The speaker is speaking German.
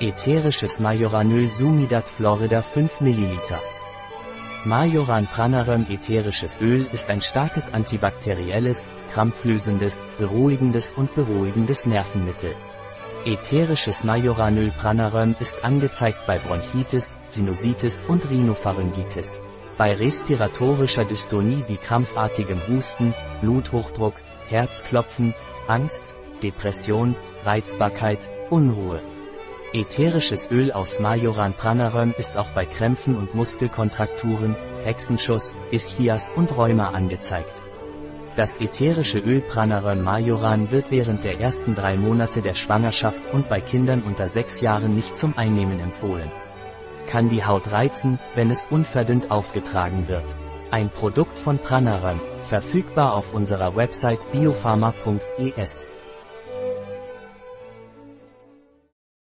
Ätherisches Majoranyl Sumidat Florida 5 ml. Majoran Pranarum ätherisches Öl ist ein starkes antibakterielles, krampflösendes, beruhigendes und beruhigendes Nervenmittel. Ätherisches Majoranyl Pranarum ist angezeigt bei Bronchitis, Sinusitis und Rhinopharyngitis. Bei respiratorischer Dystonie wie krampfartigem Husten, Bluthochdruck, Herzklopfen, Angst, Depression, Reizbarkeit, Unruhe. Ätherisches Öl aus Majoran Pranarum ist auch bei Krämpfen und Muskelkontrakturen, Hexenschuss, Ischias und Rheuma angezeigt. Das ätherische Öl Pranarum Majoran wird während der ersten drei Monate der Schwangerschaft und bei Kindern unter sechs Jahren nicht zum Einnehmen empfohlen. Kann die Haut reizen, wenn es unverdünnt aufgetragen wird. Ein Produkt von Pranarum, verfügbar auf unserer Website biopharma.es.